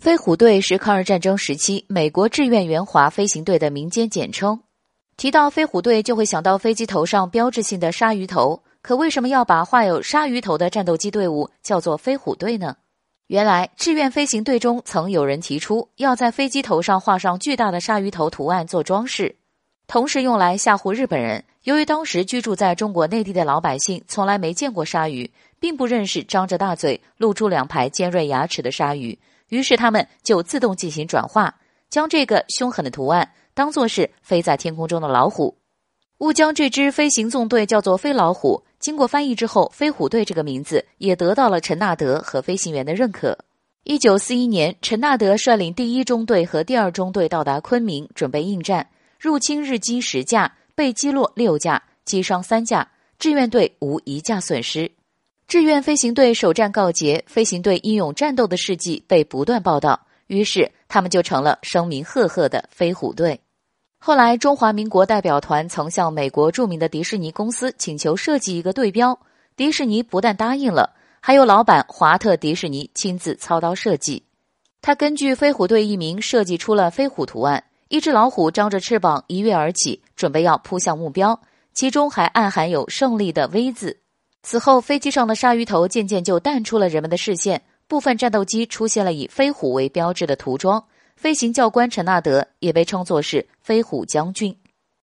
飞虎队是抗日战争时期美国志愿援华飞行队的民间简称。提到飞虎队，就会想到飞机头上标志性的鲨鱼头。可为什么要把画有鲨鱼头的战斗机队伍叫做飞虎队呢？原来志愿飞行队中曾有人提出，要在飞机头上画上巨大的鲨鱼头图案做装饰，同时用来吓唬日本人。由于当时居住在中国内地的老百姓从来没见过鲨鱼，并不认识张着大嘴、露出两排尖锐牙齿的鲨鱼。于是他们就自动进行转化，将这个凶狠的图案当作是飞在天空中的老虎，误将这支飞行纵队叫做飞老虎。经过翻译之后，飞虎队这个名字也得到了陈纳德和飞行员的认可。一九四一年，陈纳德率领第一中队和第二中队到达昆明，准备应战，入侵日机十架，被击落六架，击伤三架，志愿队无一架损失。志愿飞行队首战告捷，飞行队英勇战斗的事迹被不断报道，于是他们就成了声名赫赫的飞虎队。后来，中华民国代表团曾向美国著名的迪士尼公司请求设计一个队标，迪士尼不但答应了，还有老板华特迪士尼亲自操刀设计。他根据飞虎队一名设计出了飞虎图案，一只老虎张着翅膀一跃而起，准备要扑向目标，其中还暗含有胜利的 V 字。此后，飞机上的鲨鱼头渐渐就淡出了人们的视线，部分战斗机出现了以飞虎为标志的涂装，飞行教官陈纳德也被称作是飞虎将军。